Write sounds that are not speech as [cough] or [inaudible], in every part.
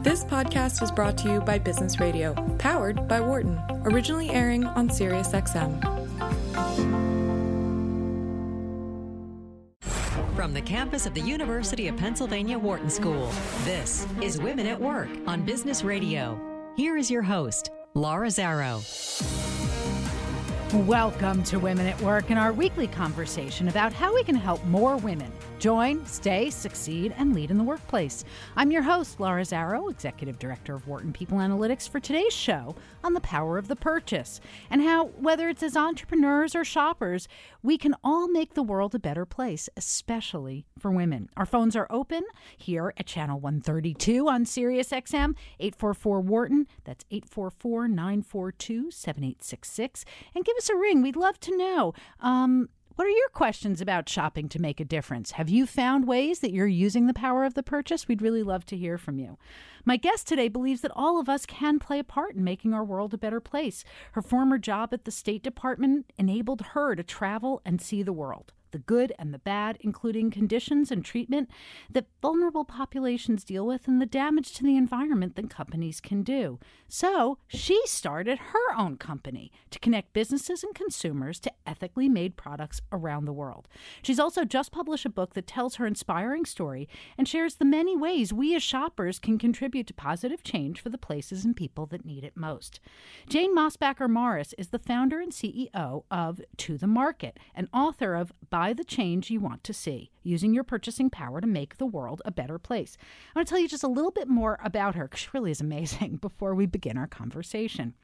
This podcast is brought to you by Business Radio, powered by Wharton, originally airing on SiriusXM. From the campus of the University of Pennsylvania Wharton School, this is Women at Work on Business Radio. Here is your host, Laura Zarrow. Welcome to Women at Work and our weekly conversation about how we can help more women join, stay, succeed, and lead in the workplace. I'm your host, Laura Zarrow, Executive Director of Wharton People Analytics, for today's show on the power of the purchase and how, whether it's as entrepreneurs or shoppers, we can all make the world a better place, especially for women. Our phones are open here at channel 132 on Sirius XM, 844 Wharton. That's 844 942 7866. And give us a ring. We'd love to know. Um, what are your questions about shopping to make a difference? Have you found ways that you're using the power of the purchase? We'd really love to hear from you. My guest today believes that all of us can play a part in making our world a better place. Her former job at the State Department enabled her to travel and see the world the good and the bad, including conditions and treatment that vulnerable populations deal with and the damage to the environment that companies can do. So she started her own company to connect businesses and consumers to ethically made products around the world. She's also just published a book that tells her inspiring story and shares the many ways we as shoppers can contribute to positive change for the places and people that need it most. Jane Mosbacher Morris is the founder and CEO of To the Market, and author of Buy the change you want to see, using your purchasing power to make the world a better place. I want to tell you just a little bit more about her because she really is amazing [laughs] before we begin our conversation.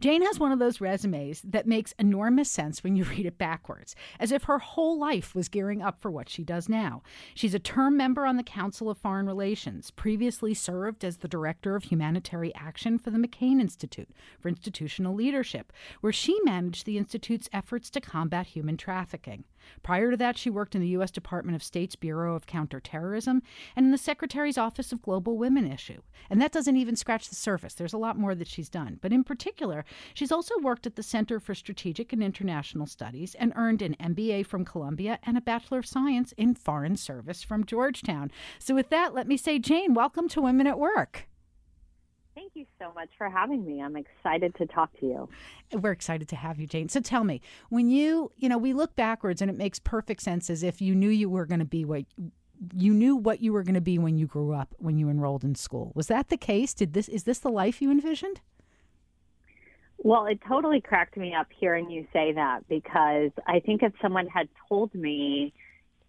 Jane has one of those resumes that makes enormous sense when you [laughs] read it backwards, as if her whole life was gearing up for what she does now. She's a term member on the Council of Foreign Relations, previously served as the Director of Humanitarian Action for the McCain Institute for International Leadership, where she managed the Institute's efforts to combat human trafficking. Prior to that, she worked in the U.S. Department of State's Bureau of Counterterrorism and in the Secretary's Office of Global Women Issue. And that doesn't even scratch the surface. There's a lot more that she's done. But in particular, she's also worked at the Center for Strategic and International Studies and earned an MBA from Columbia and a Bachelor of Science in Foreign Service from Georgetown. So, with that, let me say, Jane, welcome to Women at Work. Thank you so much for having me. I'm excited to talk to you. We're excited to have you, Jane. So tell me, when you, you know, we look backwards and it makes perfect sense as if you knew you were going to be what you knew what you were going to be when you grew up, when you enrolled in school. Was that the case? Did this is this the life you envisioned? Well, it totally cracked me up hearing you say that because I think if someone had told me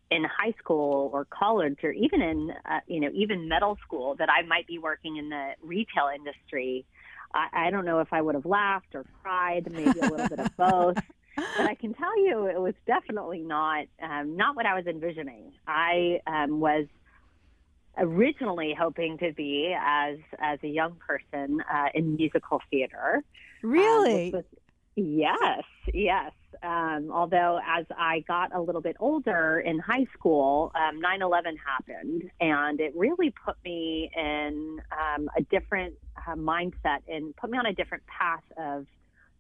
in high school or college or even in uh, you know even middle school that I might be working in the retail industry, I, I don't know if I would have laughed or cried, maybe a little bit of [laughs] both. But I can tell you, it was definitely not um, not what I was envisioning. I um, was originally hoping to be as as a young person uh, in musical theater. Really? Um, yes, yes. Um, although as I got a little bit older in high school, um, 9/11 happened, and it really put me in um, a different uh, mindset and put me on a different path of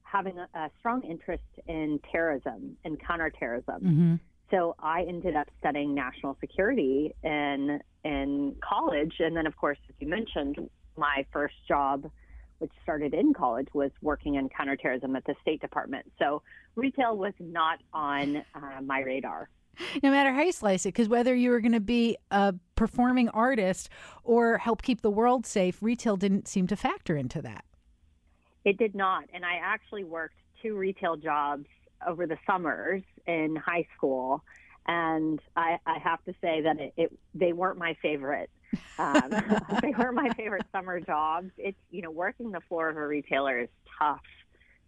having a, a strong interest in terrorism and counterterrorism. Mm-hmm. So I ended up studying national security in in college, and then of course, as you mentioned, my first job which started in college, was working in counterterrorism at the State Department. So retail was not on uh, my radar. No matter how you slice it, because whether you were going to be a performing artist or help keep the world safe, retail didn't seem to factor into that. It did not. And I actually worked two retail jobs over the summers in high school. And I, I have to say that it, it, they weren't my favorite. Um, [laughs] [laughs] they were my favorite summer jobs. It's, you know, working the floor of a retailer is tough.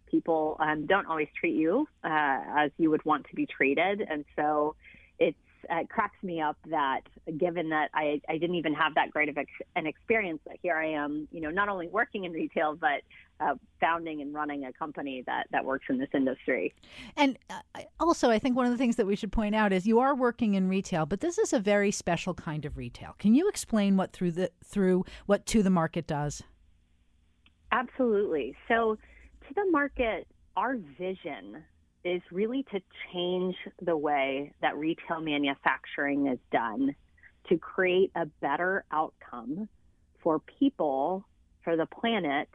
People um, don't always treat you uh, as you would want to be treated. And so it's, it cracks me up that given that I, I didn't even have that great of ex- an experience, that here I am, you know, not only working in retail, but uh, founding and running a company that, that works in this industry. And uh, also, I think one of the things that we should point out is you are working in retail, but this is a very special kind of retail. Can you explain what through the through what to the market does? Absolutely. So, to the market, our vision is really to change the way that retail manufacturing is done to create a better outcome for people, for the planet,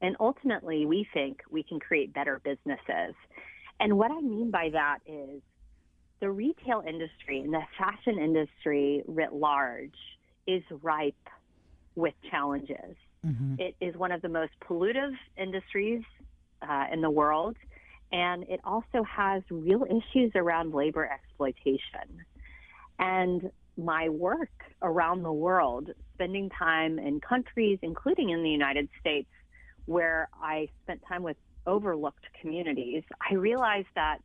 and ultimately we think we can create better businesses. And what I mean by that is the retail industry and the fashion industry writ large is ripe with challenges. Mm-hmm. It is one of the most pollutive industries uh, in the world, and it also has real issues around labor exploitation. And my work around the world, spending time in countries, including in the United States, where I spent time with overlooked communities, I realized that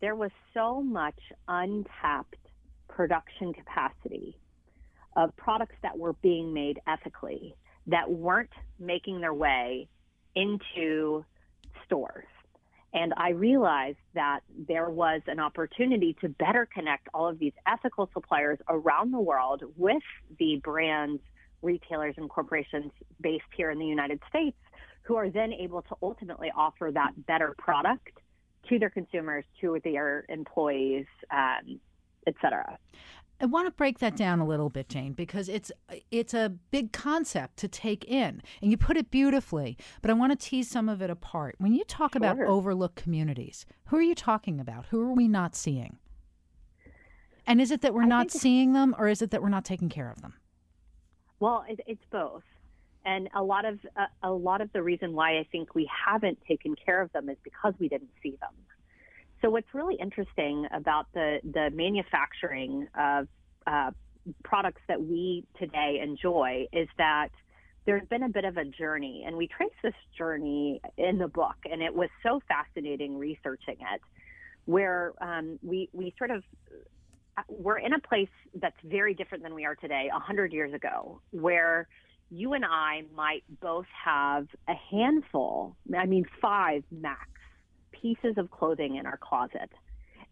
there was so much untapped production capacity of products that were being made ethically that weren't making their way into stores. And I realized that there was an opportunity to better connect all of these ethical suppliers around the world with the brands, retailers, and corporations based here in the United States who are then able to ultimately offer that better product to their consumers, to their employees, um, et cetera. I want to break that down a little bit, Jane, because it's it's a big concept to take in, and you put it beautifully. But I want to tease some of it apart. When you talk sure. about overlooked communities, who are you talking about? Who are we not seeing? And is it that we're I not seeing them, or is it that we're not taking care of them? Well, it, it's both, and a lot of uh, a lot of the reason why I think we haven't taken care of them is because we didn't see them. So what's really interesting about the the manufacturing of uh, products that we today enjoy is that there's been a bit of a journey, and we trace this journey in the book, and it was so fascinating researching it, where um, we we sort of we're in a place that's very different than we are today, hundred years ago, where you and I might both have a handful, I mean five max pieces of clothing in our closet.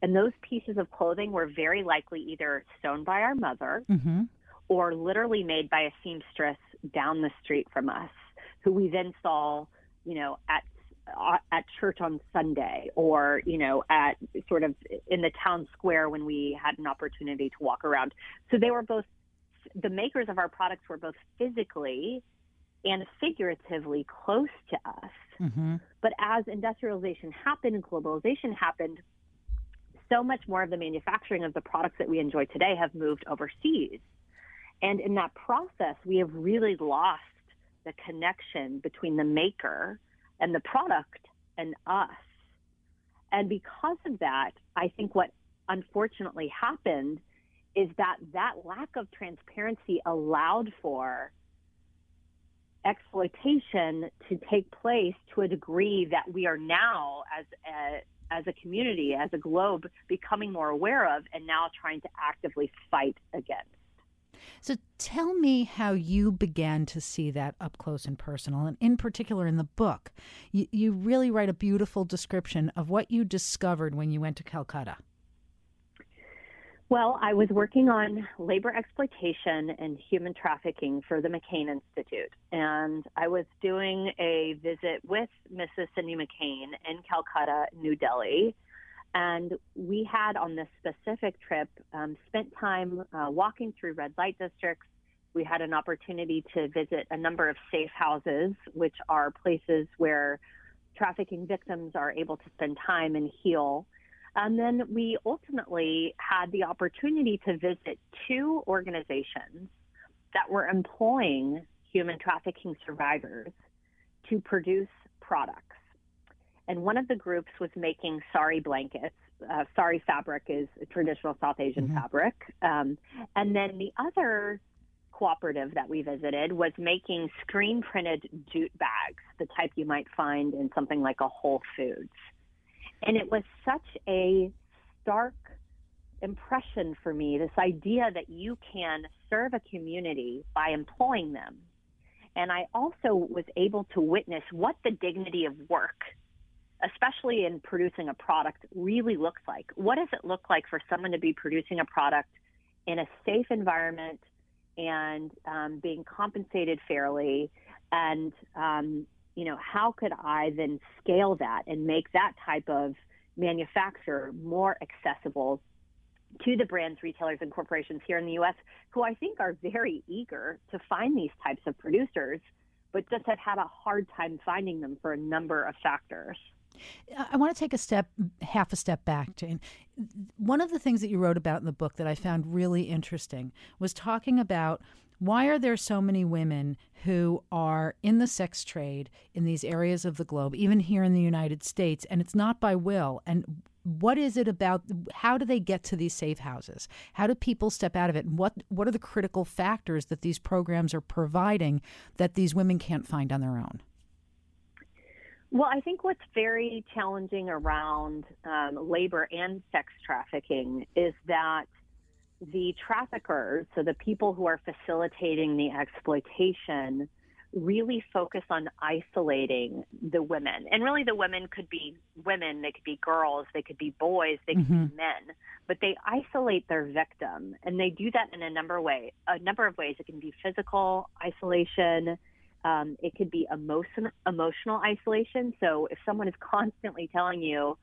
And those pieces of clothing were very likely either sewn by our mother mm-hmm. or literally made by a seamstress down the street from us, who we then saw, you know, at uh, at church on Sunday or, you know, at sort of in the town square when we had an opportunity to walk around. So they were both, the makers of our products were both physically and figuratively close to us. Mm-hmm. But as industrialization happened and globalization happened, so much more of the manufacturing of the products that we enjoy today have moved overseas. And in that process, we have really lost the connection between the maker and the product and us. And because of that, I think what unfortunately happened is that that lack of transparency allowed for exploitation to take place to a degree that we are now as a, as a community, as a globe, becoming more aware of and now trying to actively fight against. So tell me how you began to see that up close and personal, and in particular in the book. You, you really write a beautiful description of what you discovered when you went to Calcutta. Well, I was working on labor exploitation and human trafficking for the McCain Institute. And I was doing a visit with Mrs. Cindy McCain in Calcutta, New Delhi. And we had on this specific trip um, spent time uh, walking through red light districts. We had an opportunity to visit a number of safe houses, which are places where trafficking victims are able to spend time and heal. And then we ultimately had the opportunity to visit two organizations that were employing human trafficking survivors to produce products. And one of the groups was making sari blankets. Uh, sari fabric is a traditional South Asian mm-hmm. fabric. Um, and then the other cooperative that we visited was making screen printed jute bags, the type you might find in something like a Whole Foods. And it was such a stark impression for me this idea that you can serve a community by employing them. And I also was able to witness what the dignity of work, especially in producing a product, really looks like. What does it look like for someone to be producing a product in a safe environment and um, being compensated fairly and um, you know, how could I then scale that and make that type of manufacture more accessible to the brands, retailers, and corporations here in the U.S. who I think are very eager to find these types of producers, but just have had a hard time finding them for a number of factors. I want to take a step, half a step back, Jane. One of the things that you wrote about in the book that I found really interesting was talking about why are there so many women who are in the sex trade in these areas of the globe, even here in the United States, and it's not by will? And what is it about? How do they get to these safe houses? How do people step out of it? And what what are the critical factors that these programs are providing that these women can't find on their own? Well, I think what's very challenging around um, labor and sex trafficking is that the traffickers, so the people who are facilitating the exploitation, really focus on isolating the women. And really, the women could be women, they could be girls, they could be boys, they could mm-hmm. be men, but they isolate their victim. And they do that in a number of ways. A number of ways. It can be physical isolation. Um, it could be emotion, emotional isolation. So if someone is constantly telling you,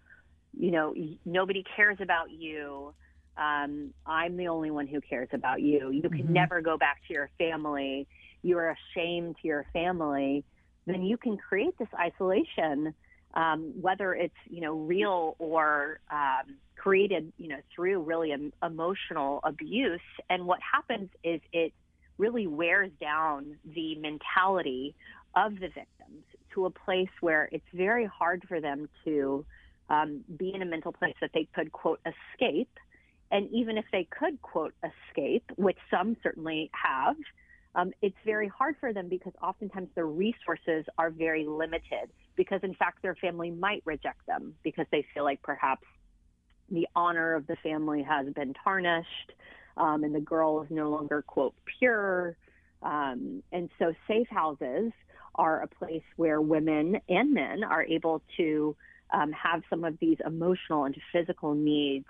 you know, nobody cares about you, um, I'm the only one who cares about you. You can mm-hmm. never go back to your family. You're ashamed to your family. Then you can create this isolation, um, whether it's you know real or um, created you know through really em- emotional abuse. And what happens is it really wears down the mentality of the victims to a place where it's very hard for them to um, be in a mental place that they could quote escape and even if they could, quote, escape, which some certainly have, um, it's very hard for them because oftentimes their resources are very limited because, in fact, their family might reject them because they feel like perhaps the honor of the family has been tarnished um, and the girl is no longer, quote, pure. Um, and so safe houses are a place where women and men are able to um, have some of these emotional and physical needs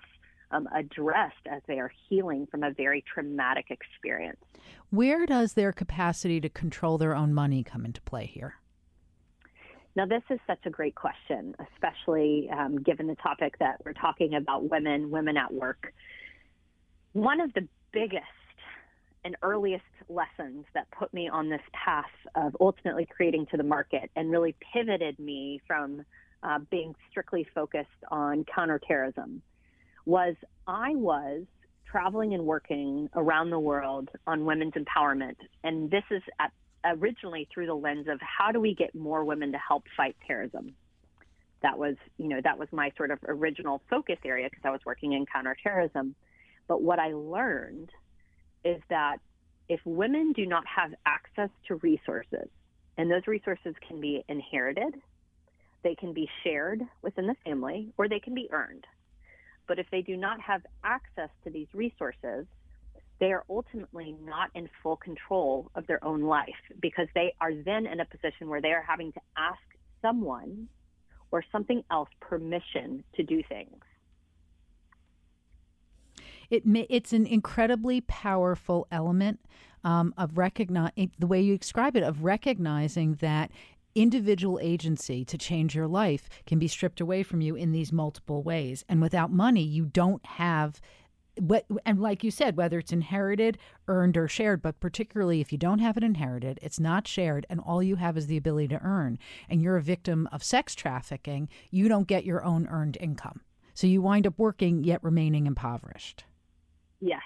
um, addressed as they are healing from a very traumatic experience. Where does their capacity to control their own money come into play here? Now, this is such a great question, especially um, given the topic that we're talking about women, women at work. One of the biggest and earliest lessons that put me on this path of ultimately creating to the market and really pivoted me from uh, being strictly focused on counterterrorism was I was traveling and working around the world on women's empowerment. And this is at, originally through the lens of how do we get more women to help fight terrorism? That was, you know, that was my sort of original focus area because I was working in counterterrorism. But what I learned is that if women do not have access to resources, and those resources can be inherited, they can be shared within the family, or they can be earned. But if they do not have access to these resources, they are ultimately not in full control of their own life because they are then in a position where they are having to ask someone or something else permission to do things. It it's an incredibly powerful element um, of recognize the way you describe it of recognizing that individual agency to change your life can be stripped away from you in these multiple ways. And without money, you don't have what and like you said, whether it's inherited, earned, or shared, but particularly if you don't have it inherited, it's not shared, and all you have is the ability to earn, and you're a victim of sex trafficking, you don't get your own earned income. So you wind up working yet remaining impoverished. Yes.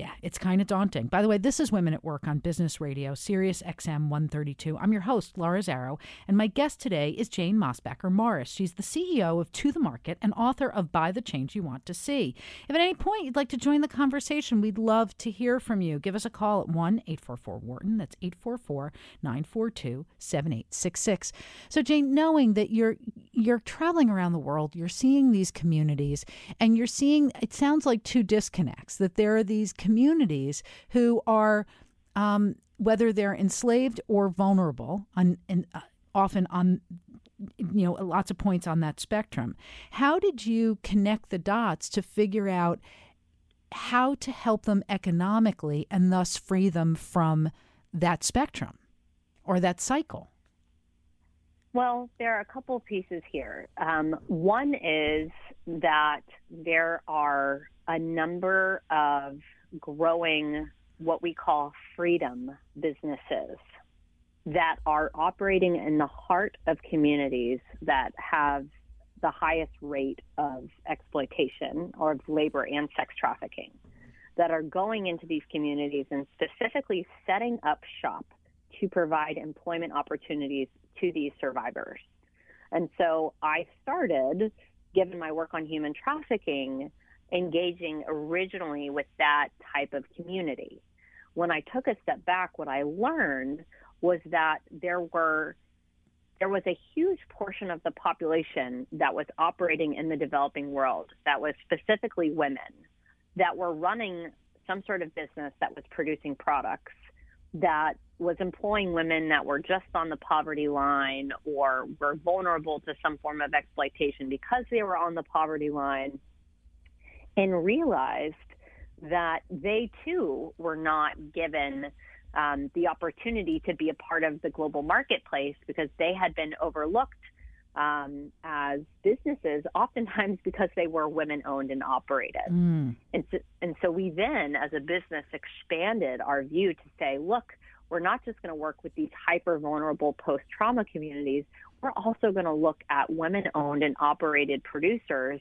Yeah, it's kind of daunting. By the way, this is Women at Work on Business Radio, Sirius XM 132. I'm your host, Laura Zarrow, and my guest today is Jane Mosbacher Morris. She's the CEO of To the Market and author of Buy the Change You Want to See. If at any point you'd like to join the conversation, we'd love to hear from you. Give us a call at 1 844 Wharton. That's 844 942 7866. So, Jane, knowing that you're you're traveling around the world, you're seeing these communities, and you're seeing it sounds like two disconnects that there are these communities who are, um, whether they're enslaved or vulnerable, on, and uh, often on you know lots of points on that spectrum. How did you connect the dots to figure out how to help them economically and thus free them from that spectrum or that cycle? Well, there are a couple pieces here. Um, one is that there are a number of growing what we call freedom businesses that are operating in the heart of communities that have the highest rate of exploitation or of labor and sex trafficking that are going into these communities and specifically setting up shop to provide employment opportunities to these survivors. And so I started, given my work on human trafficking, engaging originally with that type of community. When I took a step back, what I learned was that there were there was a huge portion of the population that was operating in the developing world that was specifically women that were running some sort of business that was producing products that was employing women that were just on the poverty line or were vulnerable to some form of exploitation because they were on the poverty line and realized that they too were not given um, the opportunity to be a part of the global marketplace because they had been overlooked um, as businesses, oftentimes [laughs] because they were women owned and operated. Mm. And, so, and so we then, as a business, expanded our view to say, look, we're not just going to work with these hyper vulnerable post trauma communities, we're also going to look at women owned and operated producers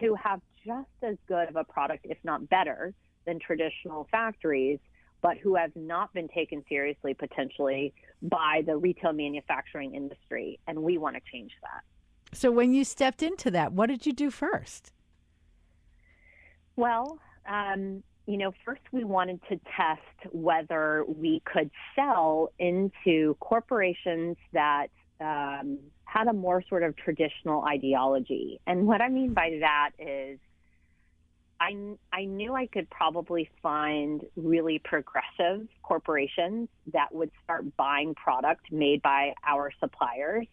who have just as good of a product, if not better, than traditional factories but who have not been taken seriously potentially by the retail manufacturing industry. And we want to change that. So, when you stepped into that, what did you do first? Well, um, you know, first we wanted to test whether we could sell into corporations that um, had a more sort of traditional ideology. And what I mean by that is I, I knew I could probably find really progressive corporations that would start buying product made by our suppliers.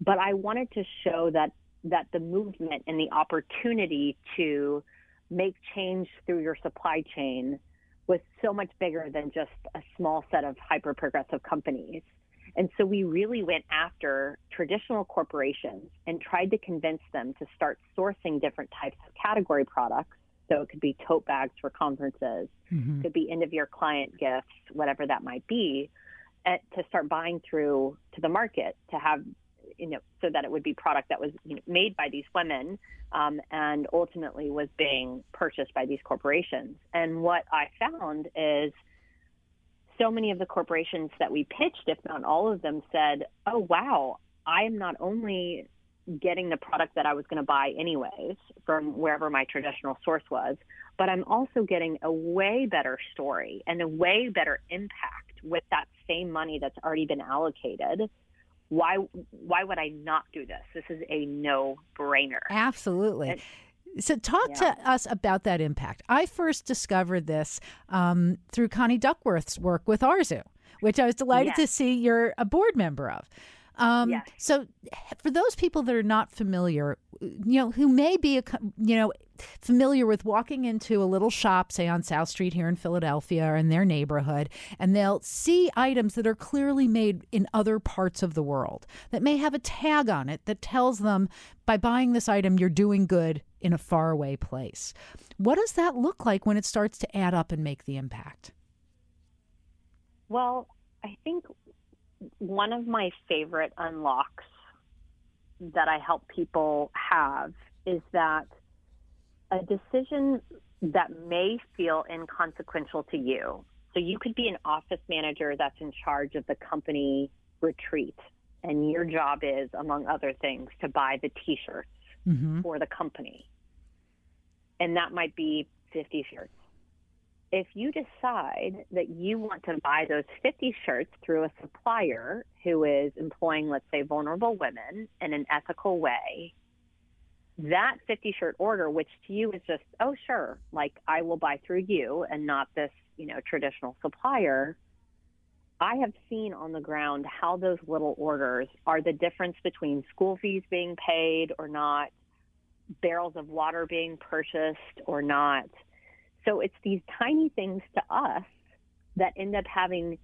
But I wanted to show that, that the movement and the opportunity to make change through your supply chain was so much bigger than just a small set of hyper progressive companies. And so we really went after traditional corporations and tried to convince them to start sourcing different types of category products so it could be tote bags for conferences, mm-hmm. could be end of year client gifts, whatever that might be, at, to start buying through to the market to have, you know, so that it would be product that was you know, made by these women um, and ultimately was being purchased by these corporations. And what I found is so many of the corporations that we pitched, if not all of them, said, oh, wow, I am not only getting the product that I was going to buy anyways from wherever my traditional source was, but I'm also getting a way better story and a way better impact with that same money that's already been allocated. Why why would I not do this? This is a no-brainer. Absolutely. And, so, talk yeah. to us about that impact. I first discovered this um, through Connie Duckworth's work with Arzu, which I was delighted yes. to see you're a board member of. Um, yes. So, for those people that are not familiar, you know, who may be, a, you know, familiar with walking into a little shop, say on South Street here in Philadelphia or in their neighborhood, and they'll see items that are clearly made in other parts of the world that may have a tag on it that tells them by buying this item, you're doing good in a faraway place. What does that look like when it starts to add up and make the impact? Well, I think one of my favorite unlocks that I help people have is that a decision that may feel inconsequential to you. So you could be an office manager that's in charge of the company retreat, and your job is, among other things, to buy the t shirts mm-hmm. for the company. And that might be 50 shirts if you decide that you want to buy those 50 shirts through a supplier who is employing, let's say, vulnerable women in an ethical way, that 50 shirt order, which to you is just, oh, sure, like I will buy through you and not this, you know, traditional supplier. I have seen on the ground how those little orders are the difference between school fees being paid or not, barrels of water being purchased or not so it's these tiny things to us that end up having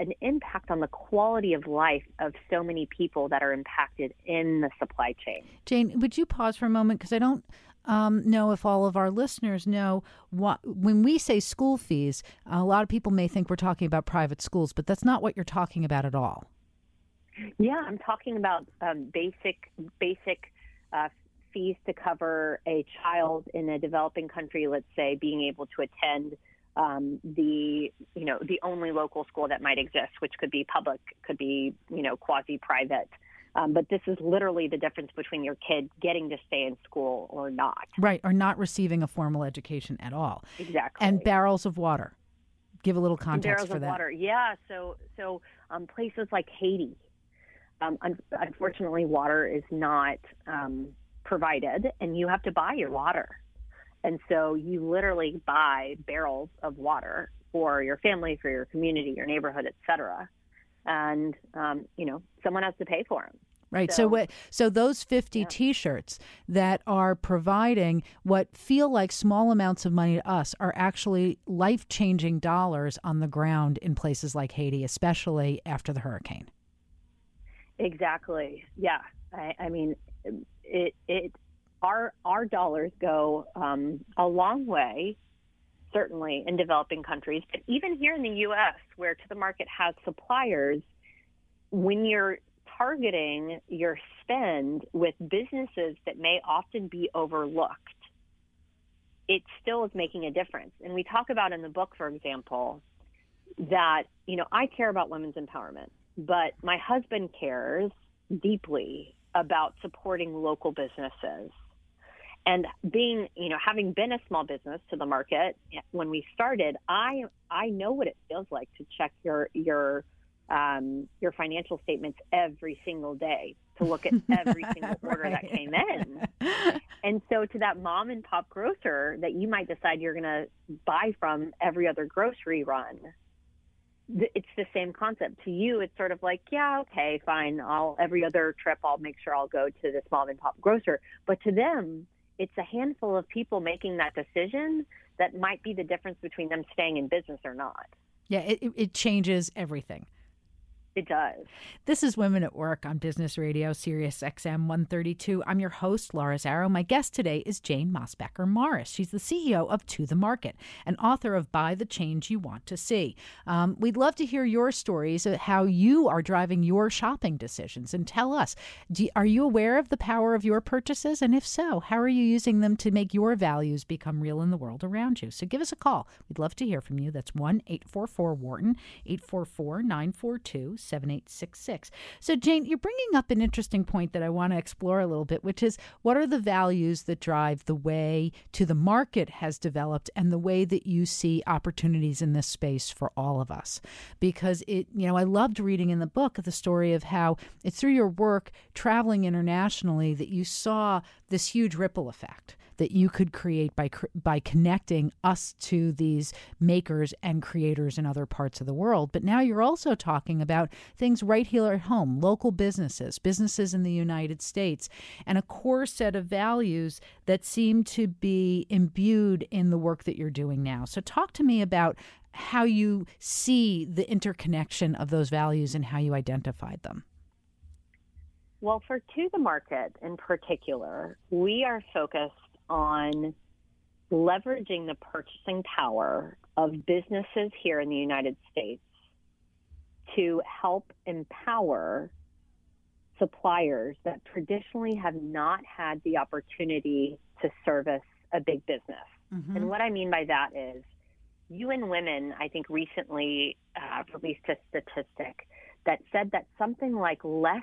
an impact on the quality of life of so many people that are impacted in the supply chain. Jane, would you pause for a moment because I don't um, know if all of our listeners know what when we say school fees, a lot of people may think we're talking about private schools, but that's not what you're talking about at all. Yeah, I'm talking about um, basic basic uh, fees to cover a child in a developing country, let's say, being able to attend um, the you know the only local school that might exist, which could be public, could be you know quasi private. Um, but this is literally the difference between your kid getting to stay in school or not. Right, or not receiving a formal education at all. Exactly. And barrels of water. Give a little context barrels for of that. water. Yeah. So so um, places like Haiti, um, un- unfortunately, water is not um, provided, and you have to buy your water. And so you literally buy barrels of water for your family, for your community, your neighborhood, et cetera. And, um, you know, someone has to pay for them. Right. So, So- what? So those fifty Yeah. T-shirts that are providing what feel like small amounts of money to us are actually life-changing dollars on the ground in places like Haiti, especially after the hurricane. Exactly. Yeah. I, I mean, it, it, our, our dollars go um, a long way, certainly in developing countries, but even here in the U.S., where to the market has suppliers, when you're targeting your spend with businesses that may often be overlooked, it still is making a difference. And we talk about in the book, for example, that, you know, I care about women's empowerment, but my husband cares deeply about supporting local businesses. And being, you know, having been a small business to the market when we started, I I know what it feels like to check your your um, your financial statements every single day to look at every [laughs] single order that came in. And so, to that mom and pop grocer that you might decide you're going to buy from every other grocery run, it's the same concept. To you, it's sort of like, yeah, okay, fine. I'll every other trip, I'll make sure I'll go to this mom and pop grocer. But to them, it's a handful of people making that decision that might be the difference between them staying in business or not. Yeah, it- it changes everything. It does. This is Women at Work on Business Radio, Sirius XM 132. I'm your host, Laura Zarrow. My guest today is Jane Mosbacher Morris. She's the CEO of To the Market and author of Buy the Change You Want to See. Um, we'd love to hear your stories of how you are driving your shopping decisions and tell us do, are you aware of the power of your purchases? And if so, how are you using them to make your values become real in the world around you? So give us a call. We'd love to hear from you. That's 1 844 Wharton, 844 942 7866. So, Jane, you're bringing up an interesting point that I want to explore a little bit, which is what are the values that drive the way to the market has developed and the way that you see opportunities in this space for all of us? Because it, you know, I loved reading in the book the story of how it's through your work traveling internationally that you saw this huge ripple effect that you could create by by connecting us to these makers and creators in other parts of the world. But now you're also talking about things right here at home, local businesses, businesses in the United States, and a core set of values that seem to be imbued in the work that you're doing now. So talk to me about how you see the interconnection of those values and how you identified them. Well, for to the market in particular, we are focused on leveraging the purchasing power of businesses here in the United States to help empower suppliers that traditionally have not had the opportunity to service a big business. And what I mean by that is UN Women, I think, recently uh, released a statistic that said that something like less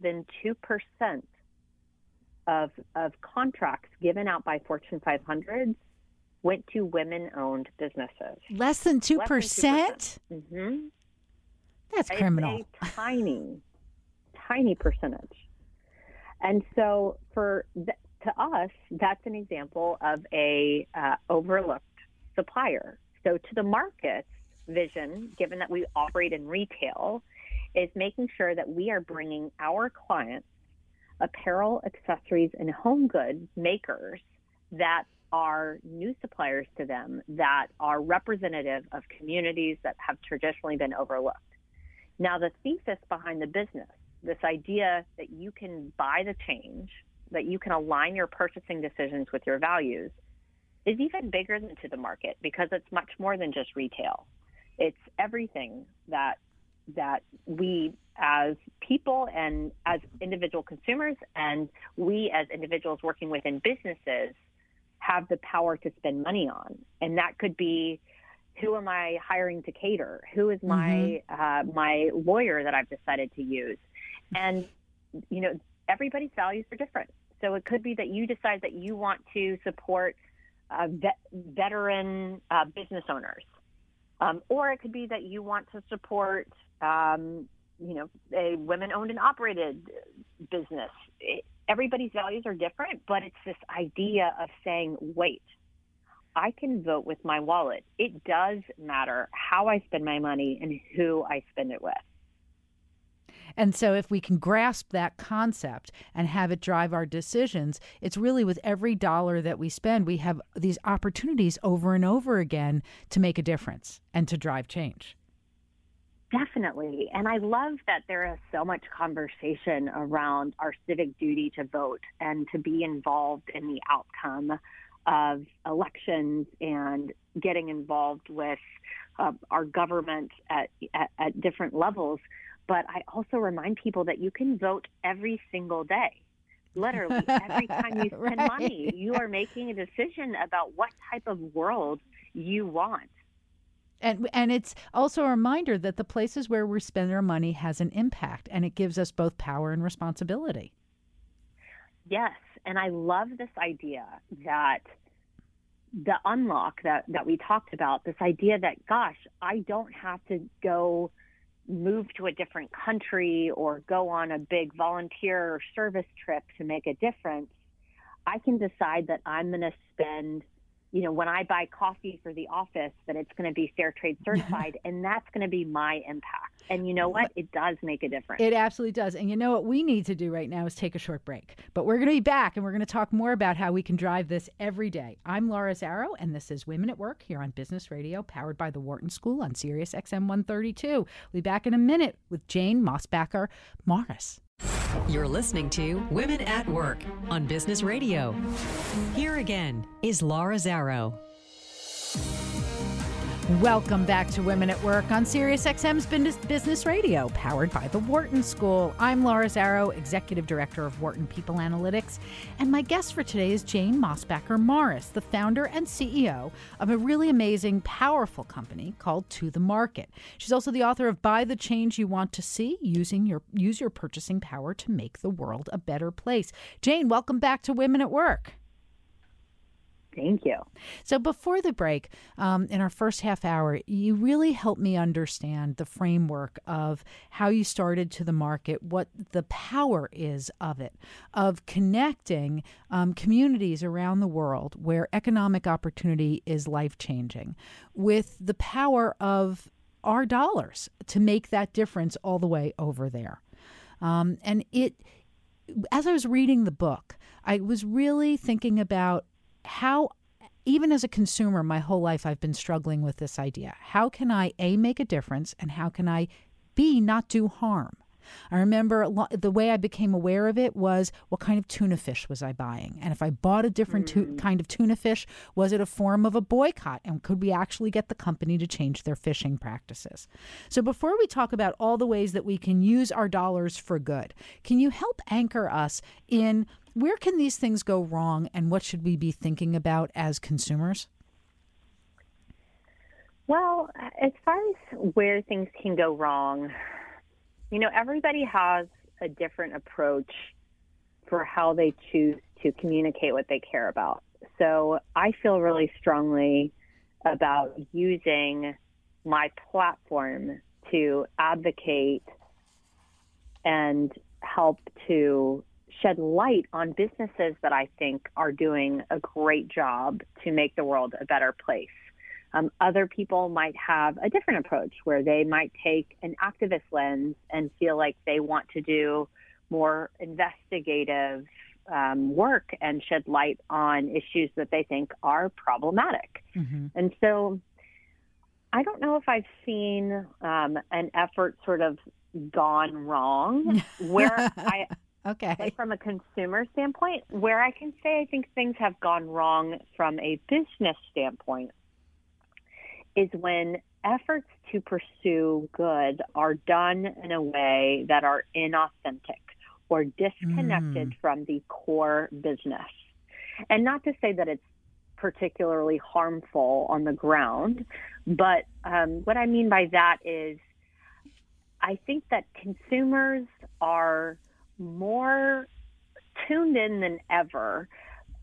than 2% of, of contracts given out by Fortune 500s went to women owned businesses. Less than 2%? Less than 2%. Mm-hmm. That's criminal. It's a tiny, tiny percentage. And so for th- to us, that's an example of a uh, overlooked supplier. So to the market's vision, given that we operate in retail, is making sure that we are bringing our clients apparel, accessories, and home goods makers that are new suppliers to them that are representative of communities that have traditionally been overlooked. Now, the thesis behind the business, this idea that you can buy the change that you can align your purchasing decisions with your values is even bigger than to the market because it's much more than just retail. It's everything that that we as people and as individual consumers and we as individuals working within businesses have the power to spend money on. And that could be who am I hiring to cater? Who is my mm-hmm. uh, my lawyer that I've decided to use? And you know, everybody's values are different. So it could be that you decide that you want to support uh, vet- veteran uh, business owners, um, or it could be that you want to support, um, you know, a women-owned and operated business. It, everybody's values are different, but it's this idea of saying, wait, I can vote with my wallet. It does matter how I spend my money and who I spend it with. And so, if we can grasp that concept and have it drive our decisions, it's really with every dollar that we spend, we have these opportunities over and over again to make a difference and to drive change. Definitely. And I love that there is so much conversation around our civic duty to vote and to be involved in the outcome of elections and getting involved with uh, our government at, at, at different levels. But I also remind people that you can vote every single day. Literally, every time you [laughs] spend right. money, you are making a decision about what type of world you want. And and it's also a reminder that the places where we spend our money has an impact and it gives us both power and responsibility. Yes, and I love this idea that the unlock that that we talked about, this idea that gosh, I don't have to go move to a different country or go on a big volunteer service trip to make a difference. I can decide that I'm going to spend you know, when I buy coffee for the office, that it's going to be fair trade [laughs] certified, and that's going to be my impact. And you know what? It does make a difference. It absolutely does. And you know what we need to do right now is take a short break. But we're going to be back, and we're going to talk more about how we can drive this every day. I'm Laura Zarrow, and this is Women at Work here on Business Radio, powered by the Wharton School on Sirius XM 132. We'll be back in a minute with Jane Mosbacher Morris. You're listening to Women at Work on Business Radio. Here again is Laura Zarrow. Welcome back to Women at Work on SiriusXM's Business Radio, powered by the Wharton School. I'm Laura Zarrow, Executive Director of Wharton People Analytics, and my guest for today is Jane Mosbacher Morris, the founder and CEO of a really amazing, powerful company called To the Market. She's also the author of Buy the Change You Want to See: Using Your Use Your Purchasing Power to Make the World a Better Place. Jane, welcome back to Women at Work. Thank you. So, before the break, um, in our first half hour, you really helped me understand the framework of how you started to the market, what the power is of it, of connecting um, communities around the world where economic opportunity is life changing with the power of our dollars to make that difference all the way over there. Um, and it, as I was reading the book, I was really thinking about how even as a consumer my whole life I've been struggling with this idea. How can I a make a difference and how can I b not do harm? I remember the way I became aware of it was what kind of tuna fish was I buying? And if I bought a different tu- mm. kind of tuna fish, was it a form of a boycott? And could we actually get the company to change their fishing practices? So before we talk about all the ways that we can use our dollars for good, can you help anchor us in where can these things go wrong and what should we be thinking about as consumers? Well, as far as where things can go wrong, you know, everybody has a different approach for how they choose to communicate what they care about. So I feel really strongly about using my platform to advocate and help to shed light on businesses that I think are doing a great job to make the world a better place. Um, other people might have a different approach where they might take an activist lens and feel like they want to do more investigative um, work and shed light on issues that they think are problematic. Mm-hmm. And so I don't know if I've seen um, an effort sort of gone wrong [laughs] where I Okay. From a consumer standpoint, where I can say I think things have gone wrong from a business standpoint is when efforts to pursue good are done in a way that are inauthentic or disconnected mm. from the core business. And not to say that it's particularly harmful on the ground, but um, what I mean by that is I think that consumers are more tuned in than ever.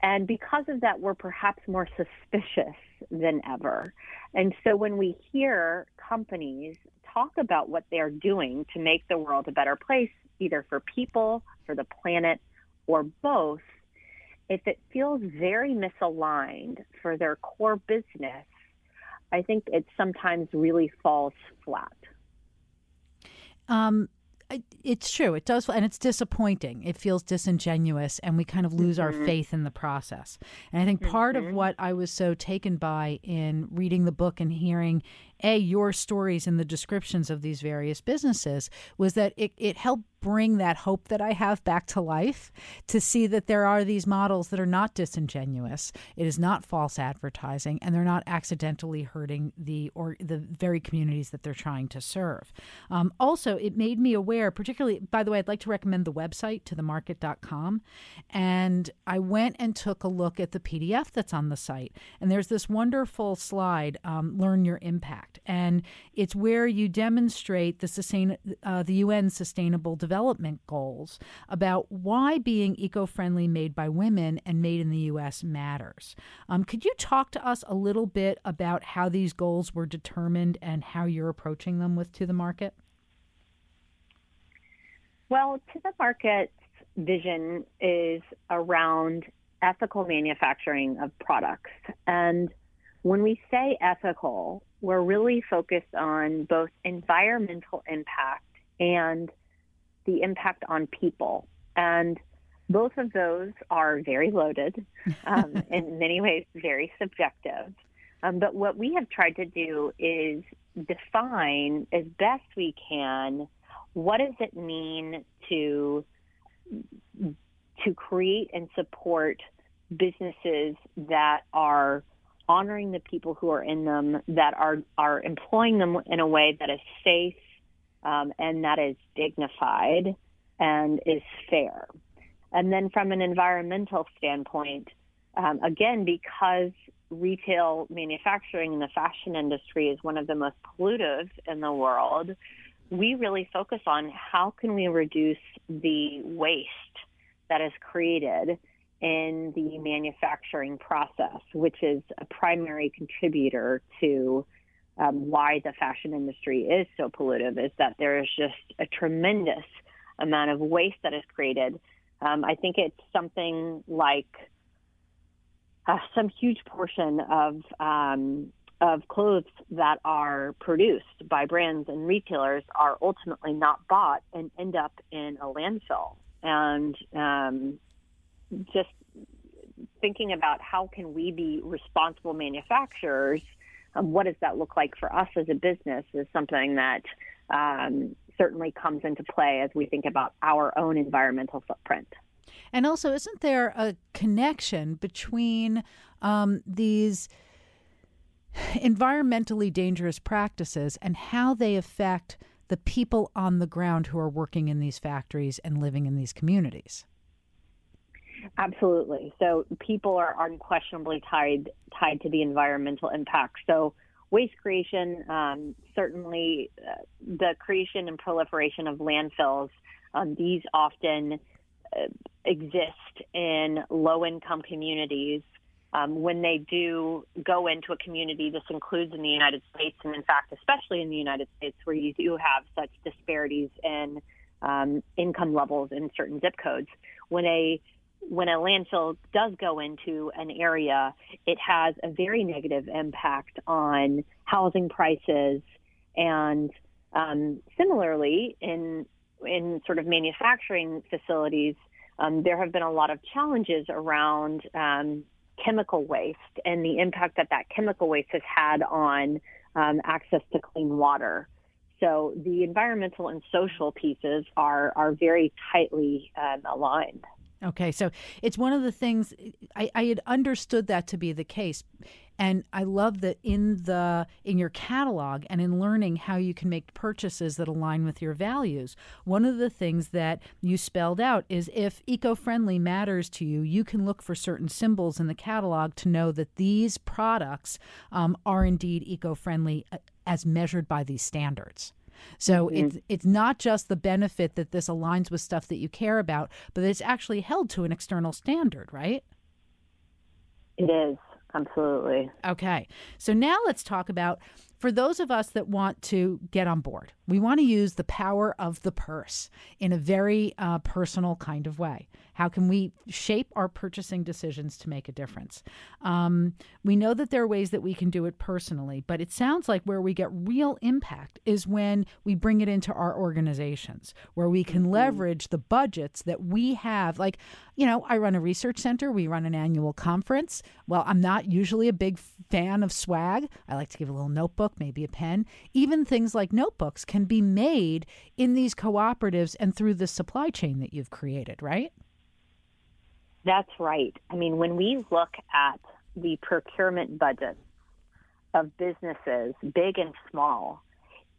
And because of that, we're perhaps more suspicious than ever. And so when we hear companies talk about what they're doing to make the world a better place, either for people, for the planet, or both, if it feels very misaligned for their core business, I think it sometimes really falls flat. Um, it's true. It does, and it's disappointing. It feels disingenuous, and we kind of lose mm-hmm. our faith in the process. And I think part mm-hmm. of what I was so taken by in reading the book and hearing a your stories and the descriptions of these various businesses was that it, it helped bring that hope that I have back to life to see that there are these models that are not disingenuous. It is not false advertising and they're not accidentally hurting the or the very communities that they're trying to serve. Um, also, it made me aware, particularly, by the way, I'd like to recommend the website tothemarket.com. And I went and took a look at the PDF that's on the site. And there's this wonderful slide, um, Learn Your Impact and it's where you demonstrate the sustain uh, the UN Sustainable Development Goals about why being eco-friendly made by women and made in the U.S. matters. Um, could you talk to us a little bit about how these goals were determined and how you're approaching them with to the market? Well, to the market's vision is around ethical manufacturing of products. And when we say ethical, we're really focused on both environmental impact and the impact on people. And both of those are very loaded, um, [laughs] in many ways, very subjective. Um, but what we have tried to do is define as best we can what does it mean to to create and support businesses that are honoring the people who are in them, that are are employing them in a way that is safe um, and that is dignified and is fair. And then from an environmental standpoint, um, again, because retail manufacturing in the fashion industry is one of the most pollutive in the world, we really focus on how can we reduce the waste that is created in the manufacturing process, which is a primary contributor to um, why the fashion industry is so pollutive, is that there is just a tremendous amount of waste that is created. Um, I think it's something like uh, some huge portion of um, of clothes that are produced by brands and retailers are ultimately not bought and end up in a landfill. And um, just thinking about how can we be responsible manufacturers, um, what does that look like for us as a business is something that um, certainly comes into play as we think about our own environmental footprint. And also, isn't there a connection between um, these environmentally dangerous practices and how they affect the people on the ground who are working in these factories and living in these communities? Absolutely. So people are unquestionably tied tied to the environmental impact. So waste creation, um, certainly uh, the creation and proliferation of landfills. Um, these often uh, exist in low income communities. Um, when they do go into a community, this includes in the United States, and in fact, especially in the United States, where you do have such disparities in um, income levels in certain zip codes. When a when a landfill does go into an area, it has a very negative impact on housing prices. And um, similarly, in in sort of manufacturing facilities, um, there have been a lot of challenges around um, chemical waste and the impact that that chemical waste has had on um, access to clean water. So the environmental and social pieces are are very tightly um, aligned. Okay, so it's one of the things I, I had understood that to be the case, and I love that in the in your catalog and in learning how you can make purchases that align with your values. One of the things that you spelled out is if eco-friendly matters to you, you can look for certain symbols in the catalog to know that these products um, are indeed eco-friendly uh, as measured by these standards. So mm-hmm. it's it's not just the benefit that this aligns with stuff that you care about, but it's actually held to an external standard, right? It is. Absolutely. Okay. So now let's talk about for those of us that want to get on board, we want to use the power of the purse in a very uh, personal kind of way. How can we shape our purchasing decisions to make a difference? Um, we know that there are ways that we can do it personally, but it sounds like where we get real impact is when we bring it into our organizations, where we can mm-hmm. leverage the budgets that we have. Like, you know, I run a research center, we run an annual conference. Well, I'm not usually a big fan of swag. I like to give a little notebook, maybe a pen. Even things like notebooks can be made in these cooperatives and through the supply chain that you've created, right? That's right. I mean, when we look at the procurement budgets of businesses, big and small,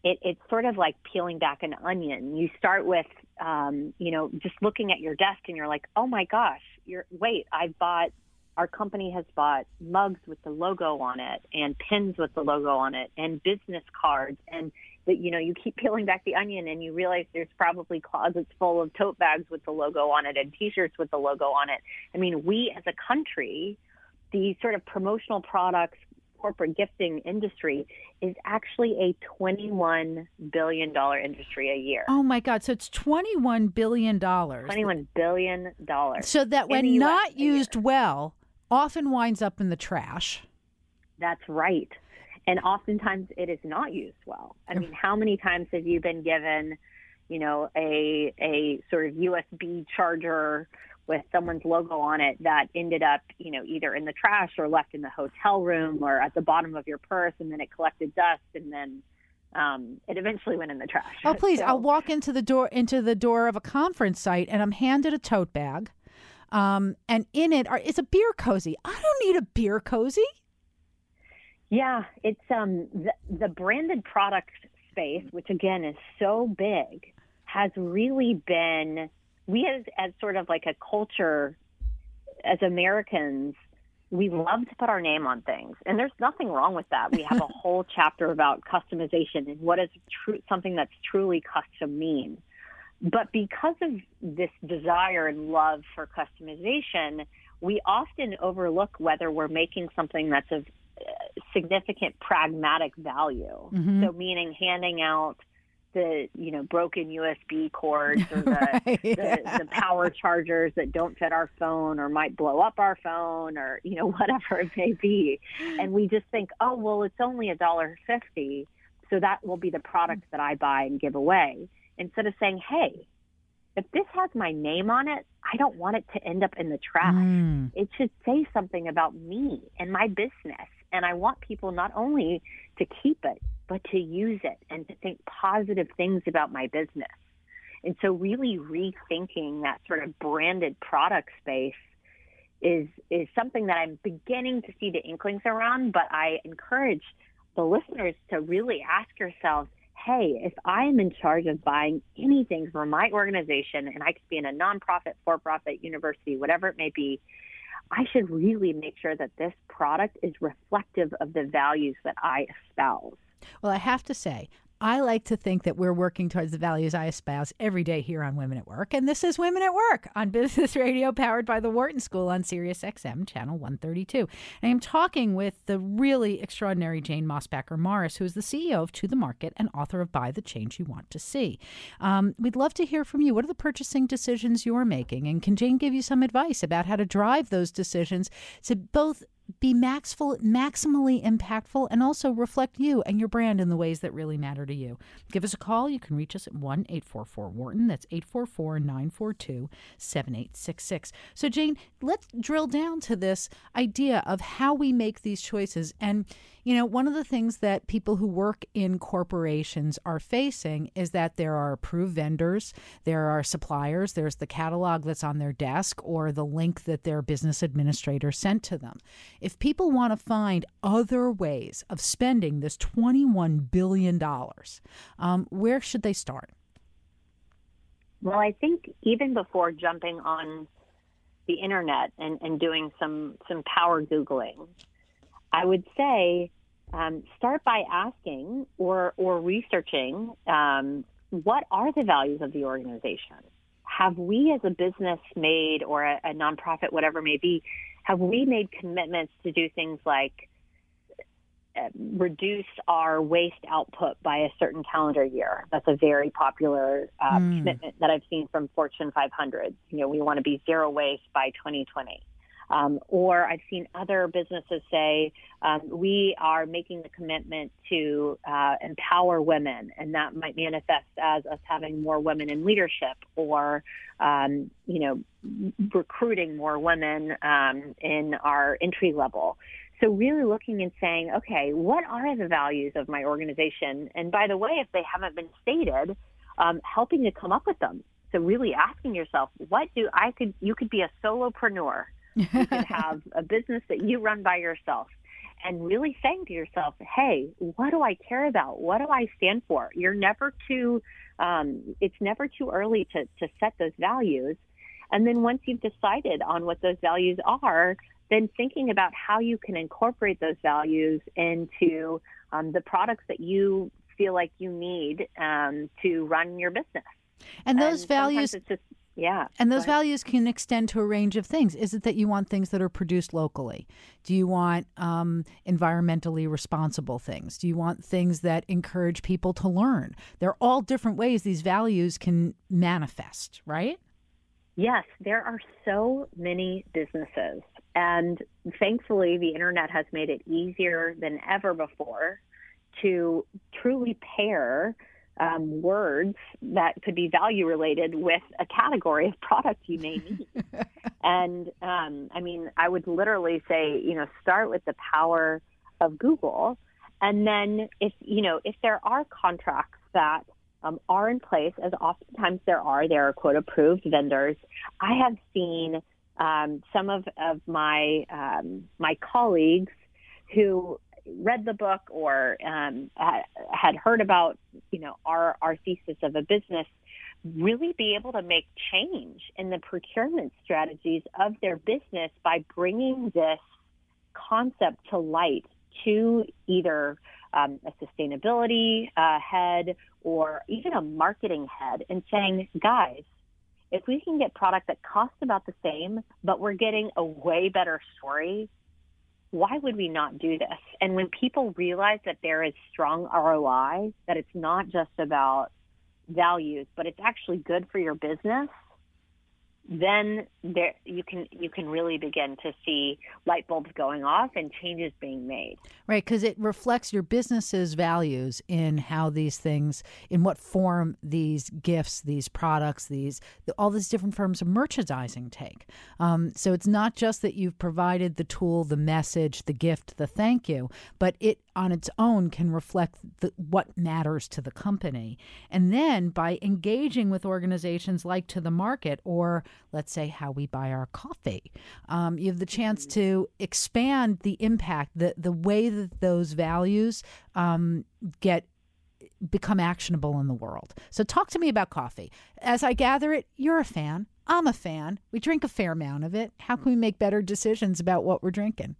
it, it's sort of like peeling back an onion. You start with, um, you know, just looking at your desk and you're like, oh my gosh, you're, wait, I bought, our company has bought mugs with the logo on it and pins with the logo on it and business cards and that you know you keep peeling back the onion and you realize there's probably closets full of tote bags with the logo on it and t-shirts with the logo on it i mean we as a country the sort of promotional products corporate gifting industry is actually a 21 billion dollar industry a year. Oh my god, so it's 21 billion dollars. 21 billion dollars. So that when not used well often winds up in the trash. That's right and oftentimes it is not used well. I mean, how many times have you been given, you know, a a sort of USB charger with someone's logo on it that ended up, you know, either in the trash or left in the hotel room or at the bottom of your purse, and then it collected dust, and then um, it eventually went in the trash. Oh, please! So, I'll walk into the door into the door of a conference site, and I'm handed a tote bag, um, and in it are, is a beer cozy. I don't need a beer cozy. Yeah, it's um the, the branded product space, which again is so big, has really been we as as sort of like a culture as Americans, we love to put our name on things, and there's nothing wrong with that. We have a [laughs] whole chapter about customization and what is true something that's truly custom mean. But because of this desire and love for customization, we often overlook whether we're making something that's of significant pragmatic value. Mm-hmm. So meaning handing out the you know broken USB cords or the, [laughs] right, yeah. the, the power chargers that don't fit our phone or might blow up our phone or you know [laughs] whatever it may be, and we just think, oh well, it's only a dollar fifty, so that will be the product that I buy and give away. Instead of saying, hey, if this has my name on it, I don't want it to end up in the trash. Mm. It should say something about me and my business and I want people not only to keep it, but to use it and to think positive things about my business. And so really rethinking that sort of branded product space is is something that I'm beginning to see the inklings around, but I encourage the listeners to really ask yourselves, hey, if I am in charge of buying anything for my organization and I could be in a nonprofit, for profit, university, whatever it may be, I should really make sure that this product is reflective of the values that I espouse. Well, I have to say, I like to think that we're working towards the values I espouse every day here on Women at Work. And this is Women at Work on [laughs] Business Radio, powered by the Wharton School on Sirius XM, channel 132. And I am talking with the really extraordinary Jane Mosbacher Morris, who is the CEO of To the Market and author of Buy the Change You Want to See. Um, we'd love to hear from you. What are the purchasing decisions you're making? And can Jane give you some advice about how to drive those decisions to both be maxful, maximally impactful and also reflect you and your brand in the ways that really matter to you. Give us a call. You can reach us at 1 844 Wharton. That's 844 942 7866. So, Jane, let's drill down to this idea of how we make these choices. And, you know, one of the things that people who work in corporations are facing is that there are approved vendors, there are suppliers, there's the catalog that's on their desk or the link that their business administrator sent to them. If people want to find other ways of spending this $21 billion, um, where should they start? Well, I think even before jumping on the internet and, and doing some, some power Googling, I would say um, start by asking or, or researching um, what are the values of the organization? Have we as a business made or a, a nonprofit, whatever it may be, have we made commitments to do things like uh, reduce our waste output by a certain calendar year. That's a very popular uh, mm. commitment that I've seen from Fortune 500. You know, we want to be zero waste by 2020. Um, or I've seen other businesses say um, we are making the commitment to uh, empower women, and that might manifest as us having more women in leadership, or um, you know, recruiting more women um, in our entry level. So really looking and saying, okay, what are the values of my organization? And by the way, if they haven't been stated, um, helping to come up with them. So really asking yourself, what do I could you could be a solopreneur you could have a business that you run by yourself and really saying to yourself, hey, what do I care about? What do I stand for? You're never too, um, it's never too early to, to set those values. And then once you've decided on what those values are, then thinking about how you can incorporate those values into um, the products that you feel like you need um, to run your business. And those and values, just, yeah. And those values can extend to a range of things. Is it that you want things that are produced locally? Do you want um, environmentally responsible things? Do you want things that encourage people to learn? There are all different ways these values can manifest, right? Yes, there are so many businesses. And thankfully, the internet has made it easier than ever before to truly pair um, words that could be value related with a category of product you may need. [laughs] and um, I mean, I would literally say, you know, start with the power of Google. And then if, you know, if there are contracts that um, are in place, as oftentimes there are, there are quote approved vendors. I have seen um, some of, of my um, my colleagues who read the book or um, had heard about, you know, our, our thesis of a business really be able to make change in the procurement strategies of their business by bringing this concept to light to either um, a sustainability uh, head or even a marketing head and saying, guys, if we can get product that costs about the same, but we're getting a way better story why would we not do this? And when people realize that there is strong ROI, that it's not just about values, but it's actually good for your business, then there you can you can really begin to see light bulbs going off and changes being made. Right because it reflects your business's values in how these things in what form these gifts these products these all these different forms of merchandising take. Um, so it's not just that you've provided the tool the message the gift the thank you but it on its own can reflect the, what matters to the company. And then by engaging with organizations like To the Market or, let's say, How We Buy Our Coffee, um, you have the chance to expand the impact, the, the way that those values um, get become actionable in the world. So talk to me about coffee. As I gather it, you're a fan. I'm a fan. We drink a fair amount of it. How can we make better decisions about what we're drinking?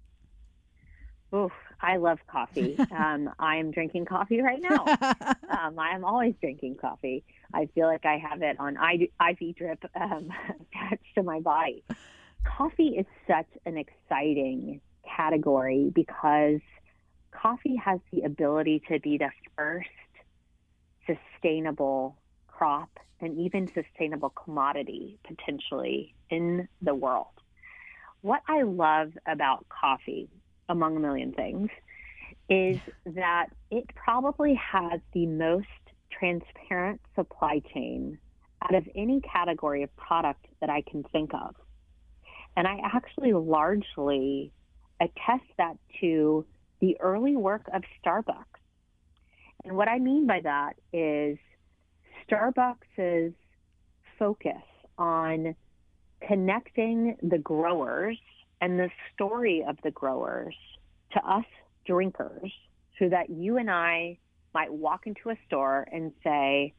Oof, I love coffee. [laughs] Um, I am drinking coffee right now. [laughs] Um, I am always drinking coffee. I feel like I have it on IV drip um, [laughs] attached to my body. Coffee is such an exciting category because coffee has the ability to be the first sustainable crop and even sustainable commodity potentially in the world what I love about coffee, among a million things, is that it probably has the most transparent supply chain out of any category of product that I can think of. And I actually largely attest that to the early work of Starbucks. And what I mean by that is Starbucks' focus on connecting the growers and the story of the growers to us drinkers so that you and I might walk into a store and say,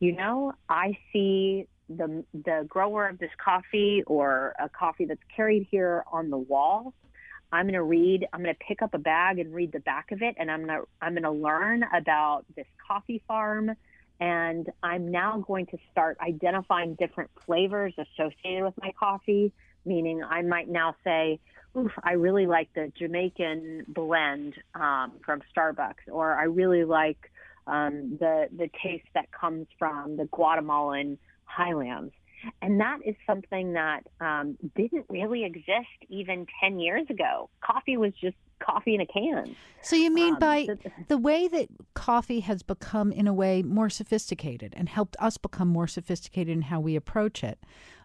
you know, I see the the grower of this coffee or a coffee that's carried here on the wall. I'm going to read. I'm going to pick up a bag and read the back of it, and I'm going to I'm going to learn about this coffee farm, and I'm now going to start identifying different flavors associated with my coffee. Meaning, I might now say, "Oof, I really like the Jamaican blend um, from Starbucks," or "I really like um, the the taste that comes from the Guatemalan highlands. And that is something that um, didn't really exist even 10 years ago. Coffee was just coffee in a can. So you mean um, by so the way that coffee has become, in a way, more sophisticated and helped us become more sophisticated in how we approach it,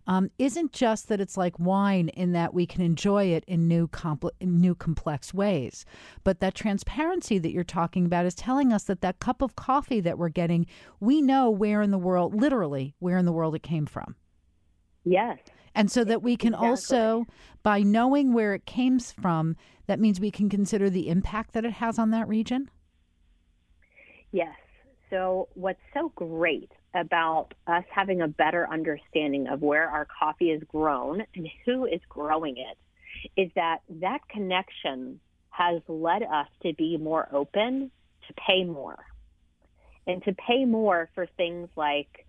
um, isn't just that it's like wine in that we can enjoy it in new, compl- in new complex ways, but that transparency that you're talking about is telling us that that cup of coffee that we're getting, we know where in the world, literally, where in the world it came from. Yes. And so that we can exactly. also, by knowing where it came from, that means we can consider the impact that it has on that region? Yes. So, what's so great about us having a better understanding of where our coffee is grown and who is growing it is that that connection has led us to be more open to pay more and to pay more for things like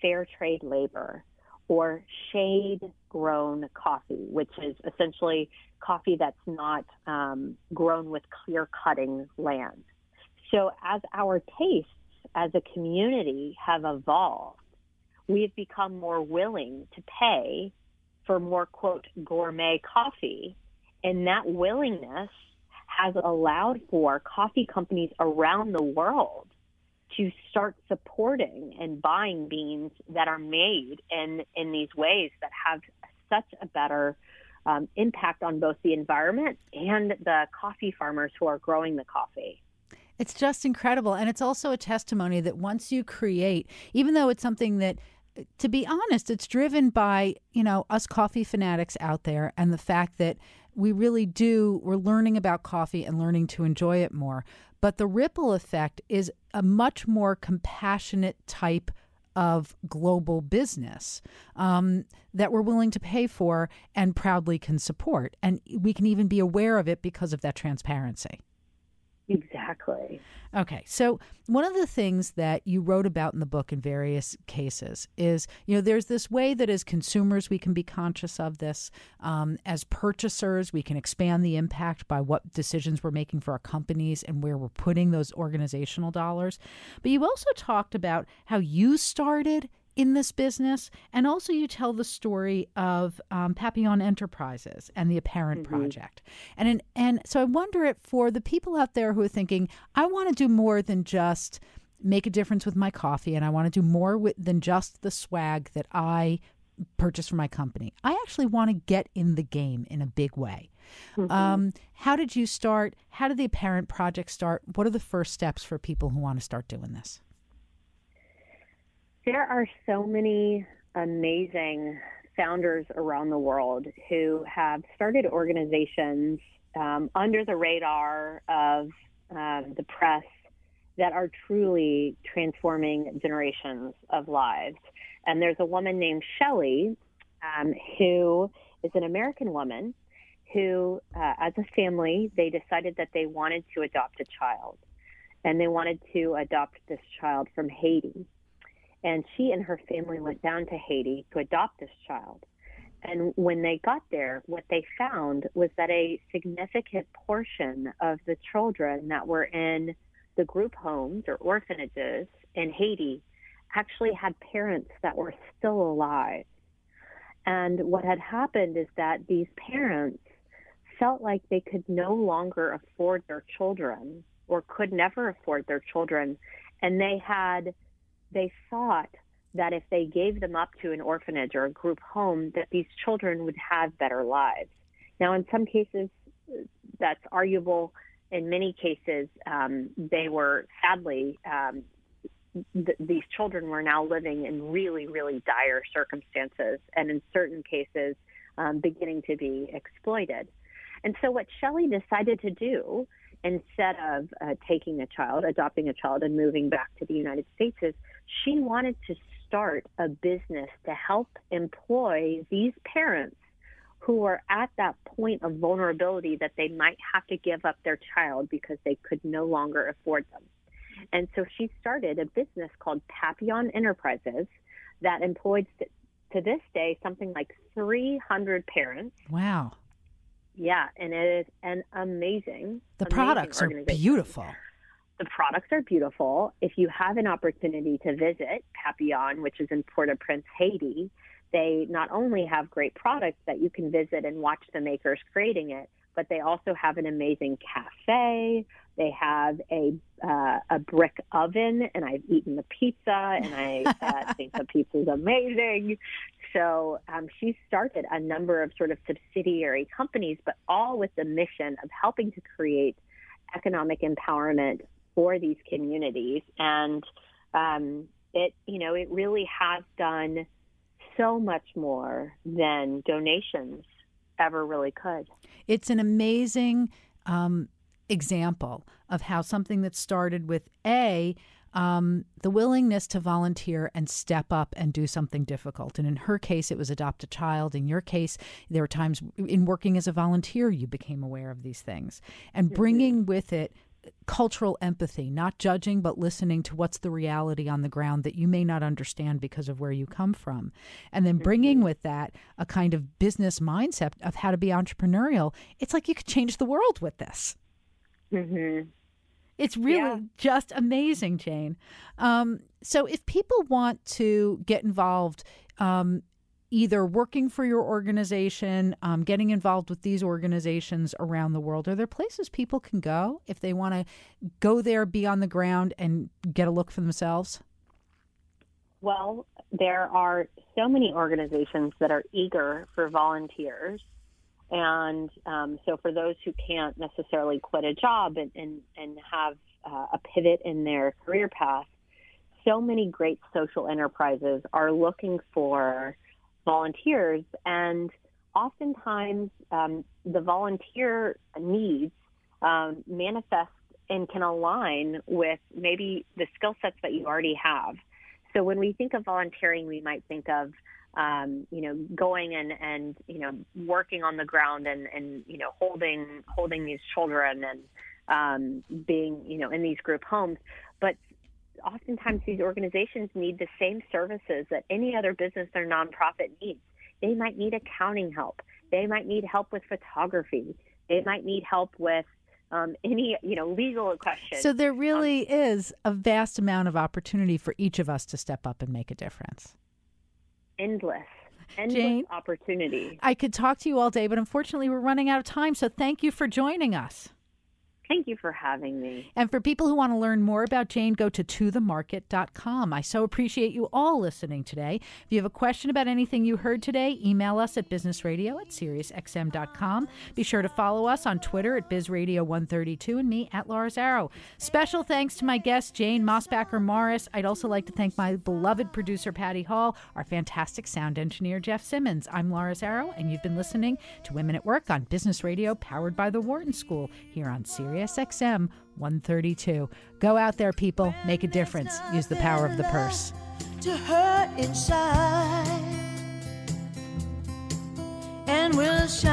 fair trade labor or shade grown coffee, which is essentially coffee that's not um, grown with clear cutting land. So as our tastes as a community have evolved, we have become more willing to pay for more quote gourmet coffee. And that willingness has allowed for coffee companies around the world to start supporting and buying beans that are made in, in these ways that have such a better um, impact on both the environment and the coffee farmers who are growing the coffee. It's just incredible. And it's also a testimony that once you create, even though it's something that to be honest, it's driven by, you know, us coffee fanatics out there and the fact that we really do, we're learning about coffee and learning to enjoy it more. But the ripple effect is a much more compassionate type of global business um, that we're willing to pay for and proudly can support. And we can even be aware of it because of that transparency. Exactly. Okay. So, one of the things that you wrote about in the book in various cases is, you know, there's this way that as consumers we can be conscious of this. Um, as purchasers, we can expand the impact by what decisions we're making for our companies and where we're putting those organizational dollars. But you also talked about how you started in this business. And also, you tell the story of um, Papillon Enterprises and the Apparent mm-hmm. Project. And, in, and so I wonder if for the people out there who are thinking, I want to do more than just make a difference with my coffee and I want to do more with, than just the swag that I purchase for my company. I actually want to get in the game in a big way. Mm-hmm. Um, how did you start? How did the Apparent Project start? What are the first steps for people who want to start doing this? There are so many amazing founders around the world who have started organizations um, under the radar of um, the press that are truly transforming generations of lives. And there's a woman named Shelley um, who is an American woman who, uh, as a family, they decided that they wanted to adopt a child. And they wanted to adopt this child from Haiti. And she and her family went down to Haiti to adopt this child. And when they got there, what they found was that a significant portion of the children that were in the group homes or orphanages in Haiti actually had parents that were still alive. And what had happened is that these parents felt like they could no longer afford their children or could never afford their children. And they had, they thought that if they gave them up to an orphanage or a group home, that these children would have better lives. Now, in some cases, that's arguable. In many cases, um, they were sadly um, th- these children were now living in really, really dire circumstances, and in certain cases, um, beginning to be exploited. And so, what Shelley decided to do instead of uh, taking a child, adopting a child, and moving back to the United States is she wanted to start a business to help employ these parents who are at that point of vulnerability that they might have to give up their child because they could no longer afford them. And so she started a business called Papillon Enterprises that employed to this day something like 300 parents. Wow. Yeah, and it is an amazing. The amazing products are beautiful. The products are beautiful. If you have an opportunity to visit Papillon, which is in Port-au-Prince, Haiti, they not only have great products that you can visit and watch the makers creating it, but they also have an amazing cafe. They have a uh, a brick oven, and I've eaten the pizza, and I [laughs] uh, think the pizza is amazing. So um, she started a number of sort of subsidiary companies, but all with the mission of helping to create economic empowerment for these communities. And um, it, you know, it really has done so much more than donations ever really could. It's an amazing um, example of how something that started with A, um, the willingness to volunteer and step up and do something difficult. And in her case, it was adopt a child. In your case, there were times in working as a volunteer, you became aware of these things. And mm-hmm. bringing with it cultural empathy, not judging, but listening to what's the reality on the ground that you may not understand because of where you come from. And then bringing mm-hmm. with that a kind of business mindset of how to be entrepreneurial. It's like you could change the world with this. Mm-hmm. It's really yeah. just amazing, Jane. Um, so, if people want to get involved, um, either working for your organization, um, getting involved with these organizations around the world? Are there places people can go if they want to go there, be on the ground, and get a look for themselves? Well, there are so many organizations that are eager for volunteers. And um, so, for those who can't necessarily quit a job and, and, and have uh, a pivot in their career path, so many great social enterprises are looking for volunteers, and oftentimes um, the volunteer needs um, manifest and can align with maybe the skill sets that you already have. So when we think of volunteering, we might think of um, you know going and and you know working on the ground and and you know holding holding these children and um, being you know in these group homes. But oftentimes these organizations need the same services that any other business or nonprofit needs. They might need accounting help. They might need help with photography. They might need help with um, any you know legal questions. So there really um, is a vast amount of opportunity for each of us to step up and make a difference. Endless. Endless Jane, opportunity. I could talk to you all day, but unfortunately, we're running out of time. So thank you for joining us. Thank you for having me. And for people who want to learn more about Jane, go to tothemarket.com. I so appreciate you all listening today. If you have a question about anything you heard today, email us at businessradio at SiriusXM.com. Be sure to follow us on Twitter at BizRadio132 and me at Laura Zarrow. Special thanks to my guest, Jane Mosbacher Morris. I'd also like to thank my beloved producer, Patty Hall, our fantastic sound engineer, Jeff Simmons. I'm Laura Zarrow, and you've been listening to Women at Work on Business Radio, powered by the Wharton School here on Sirius. SXM 132. Go out there, people. Make a difference. Use the power of the purse. To her inside, and we'll shine.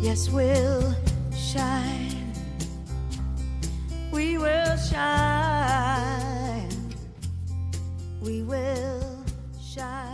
Yes, we'll shine. We will shine. We will shine.